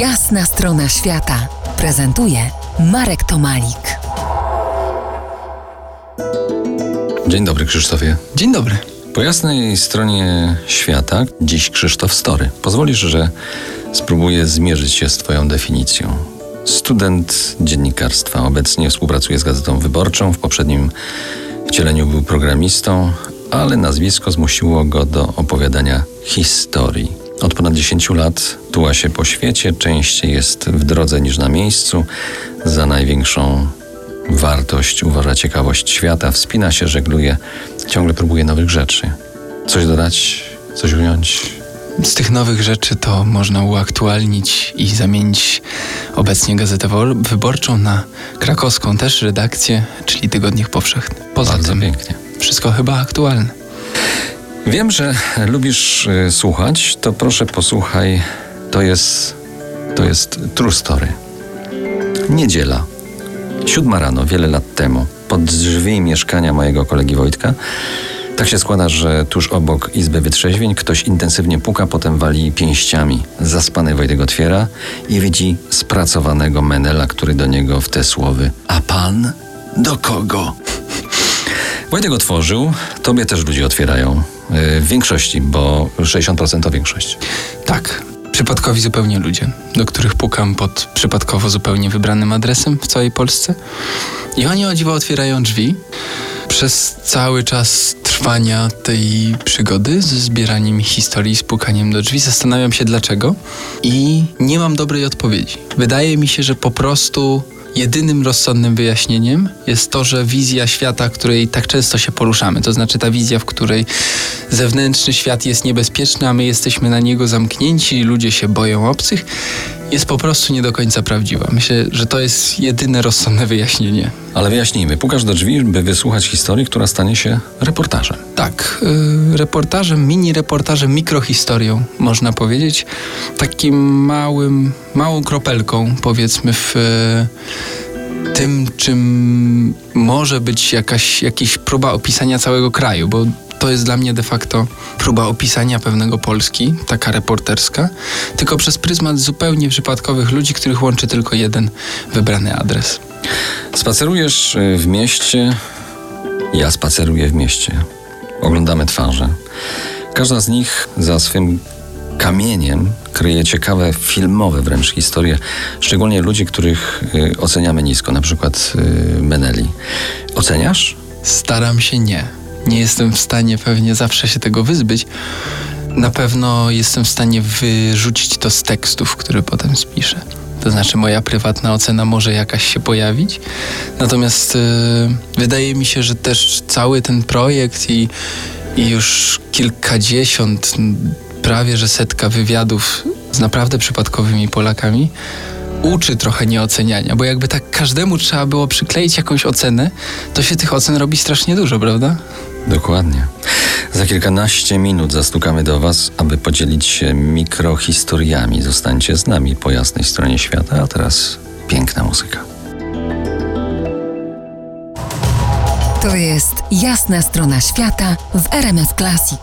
Jasna strona świata prezentuje Marek Tomalik. Dzień dobry, Krzysztofie. Dzień dobry. Po jasnej stronie świata dziś Krzysztof Story. Pozwolisz, że spróbuję zmierzyć się z Twoją definicją. Student dziennikarstwa. Obecnie współpracuje z Gazetą Wyborczą. W poprzednim wcieleniu był programistą, ale nazwisko zmusiło go do opowiadania historii. Ponad 10 lat tuła się po świecie, częściej jest w drodze niż na miejscu. Za największą wartość uważa ciekawość świata, wspina się, żegluje, ciągle próbuje nowych rzeczy. Coś dodać, coś ująć? Z tych nowych rzeczy to można uaktualnić i zamienić obecnie Gazetę Wyborczą na krakowską też redakcję, czyli Tygodnik Powszechny. Poza Bardzo tym pięknie. Wszystko chyba aktualne. Wiem, że lubisz y, słuchać, to proszę posłuchaj. To jest, to jest true story. Niedziela. Siódma rano, wiele lat temu, pod drzwi mieszkania mojego kolegi Wojtka. Tak się składa, że tuż obok izby wytrzeźwień ktoś intensywnie puka, potem wali pięściami. Zaspany Wojtek otwiera i widzi spracowanego Menela, który do niego w te słowy A pan? Do kogo? Wojtek otworzył, tobie też ludzie otwierają. Y, w większości, bo 60% to większość. Tak, przypadkowi zupełnie ludzie, do których pukam pod przypadkowo zupełnie wybranym adresem w całej Polsce. I oni o dziwo otwierają drzwi. Przez cały czas trwania tej przygody z zbieraniem historii, z pukaniem do drzwi zastanawiam się dlaczego i nie mam dobrej odpowiedzi. Wydaje mi się, że po prostu jedynym rozsądnym wyjaśnieniem jest to, że wizja świata, której tak często się poruszamy, to znaczy ta wizja, w której zewnętrzny świat jest niebezpieczny, a my jesteśmy na niego zamknięci, ludzie się boją obcych, jest po prostu nie do końca prawdziwa. Myślę, że to jest jedyne rozsądne wyjaśnienie. Ale wyjaśnijmy. Pukasz do drzwi, by wysłuchać historii, która stanie się reportażem. Tak. Yy, reportażem, mini reportażem, mikrohistorią, można powiedzieć. Takim małym, małą kropelką, powiedzmy, w yy, tym, czym może być jakaś, jakaś próba opisania całego kraju, bo to jest dla mnie de facto próba opisania pewnego Polski, taka reporterska, tylko przez pryzmat zupełnie przypadkowych ludzi, których łączy tylko jeden wybrany adres. Spacerujesz y, w mieście, ja spaceruję w mieście. Oglądamy twarze. Każda z nich za swym kamieniem kryje ciekawe, filmowe wręcz historie, szczególnie ludzi, których y, oceniamy nisko, na przykład y, Meneli. Oceniasz? Staram się nie. Nie jestem w stanie pewnie zawsze się tego wyzbyć. Na pewno jestem w stanie wyrzucić to z tekstów, które potem spiszę. To znaczy, moja prywatna ocena może jakaś się pojawić. Natomiast yy, wydaje mi się, że też cały ten projekt i, i już kilkadziesiąt, prawie że setka wywiadów z naprawdę przypadkowymi Polakami uczy trochę nieoceniania, bo jakby tak każdemu trzeba było przykleić jakąś ocenę, to się tych ocen robi strasznie dużo, prawda? Dokładnie. Za kilkanaście minut zastukamy do Was, aby podzielić się mikrohistoriami. Zostańcie z nami po jasnej stronie świata, a teraz piękna muzyka. To jest jasna strona świata w RMS Classic.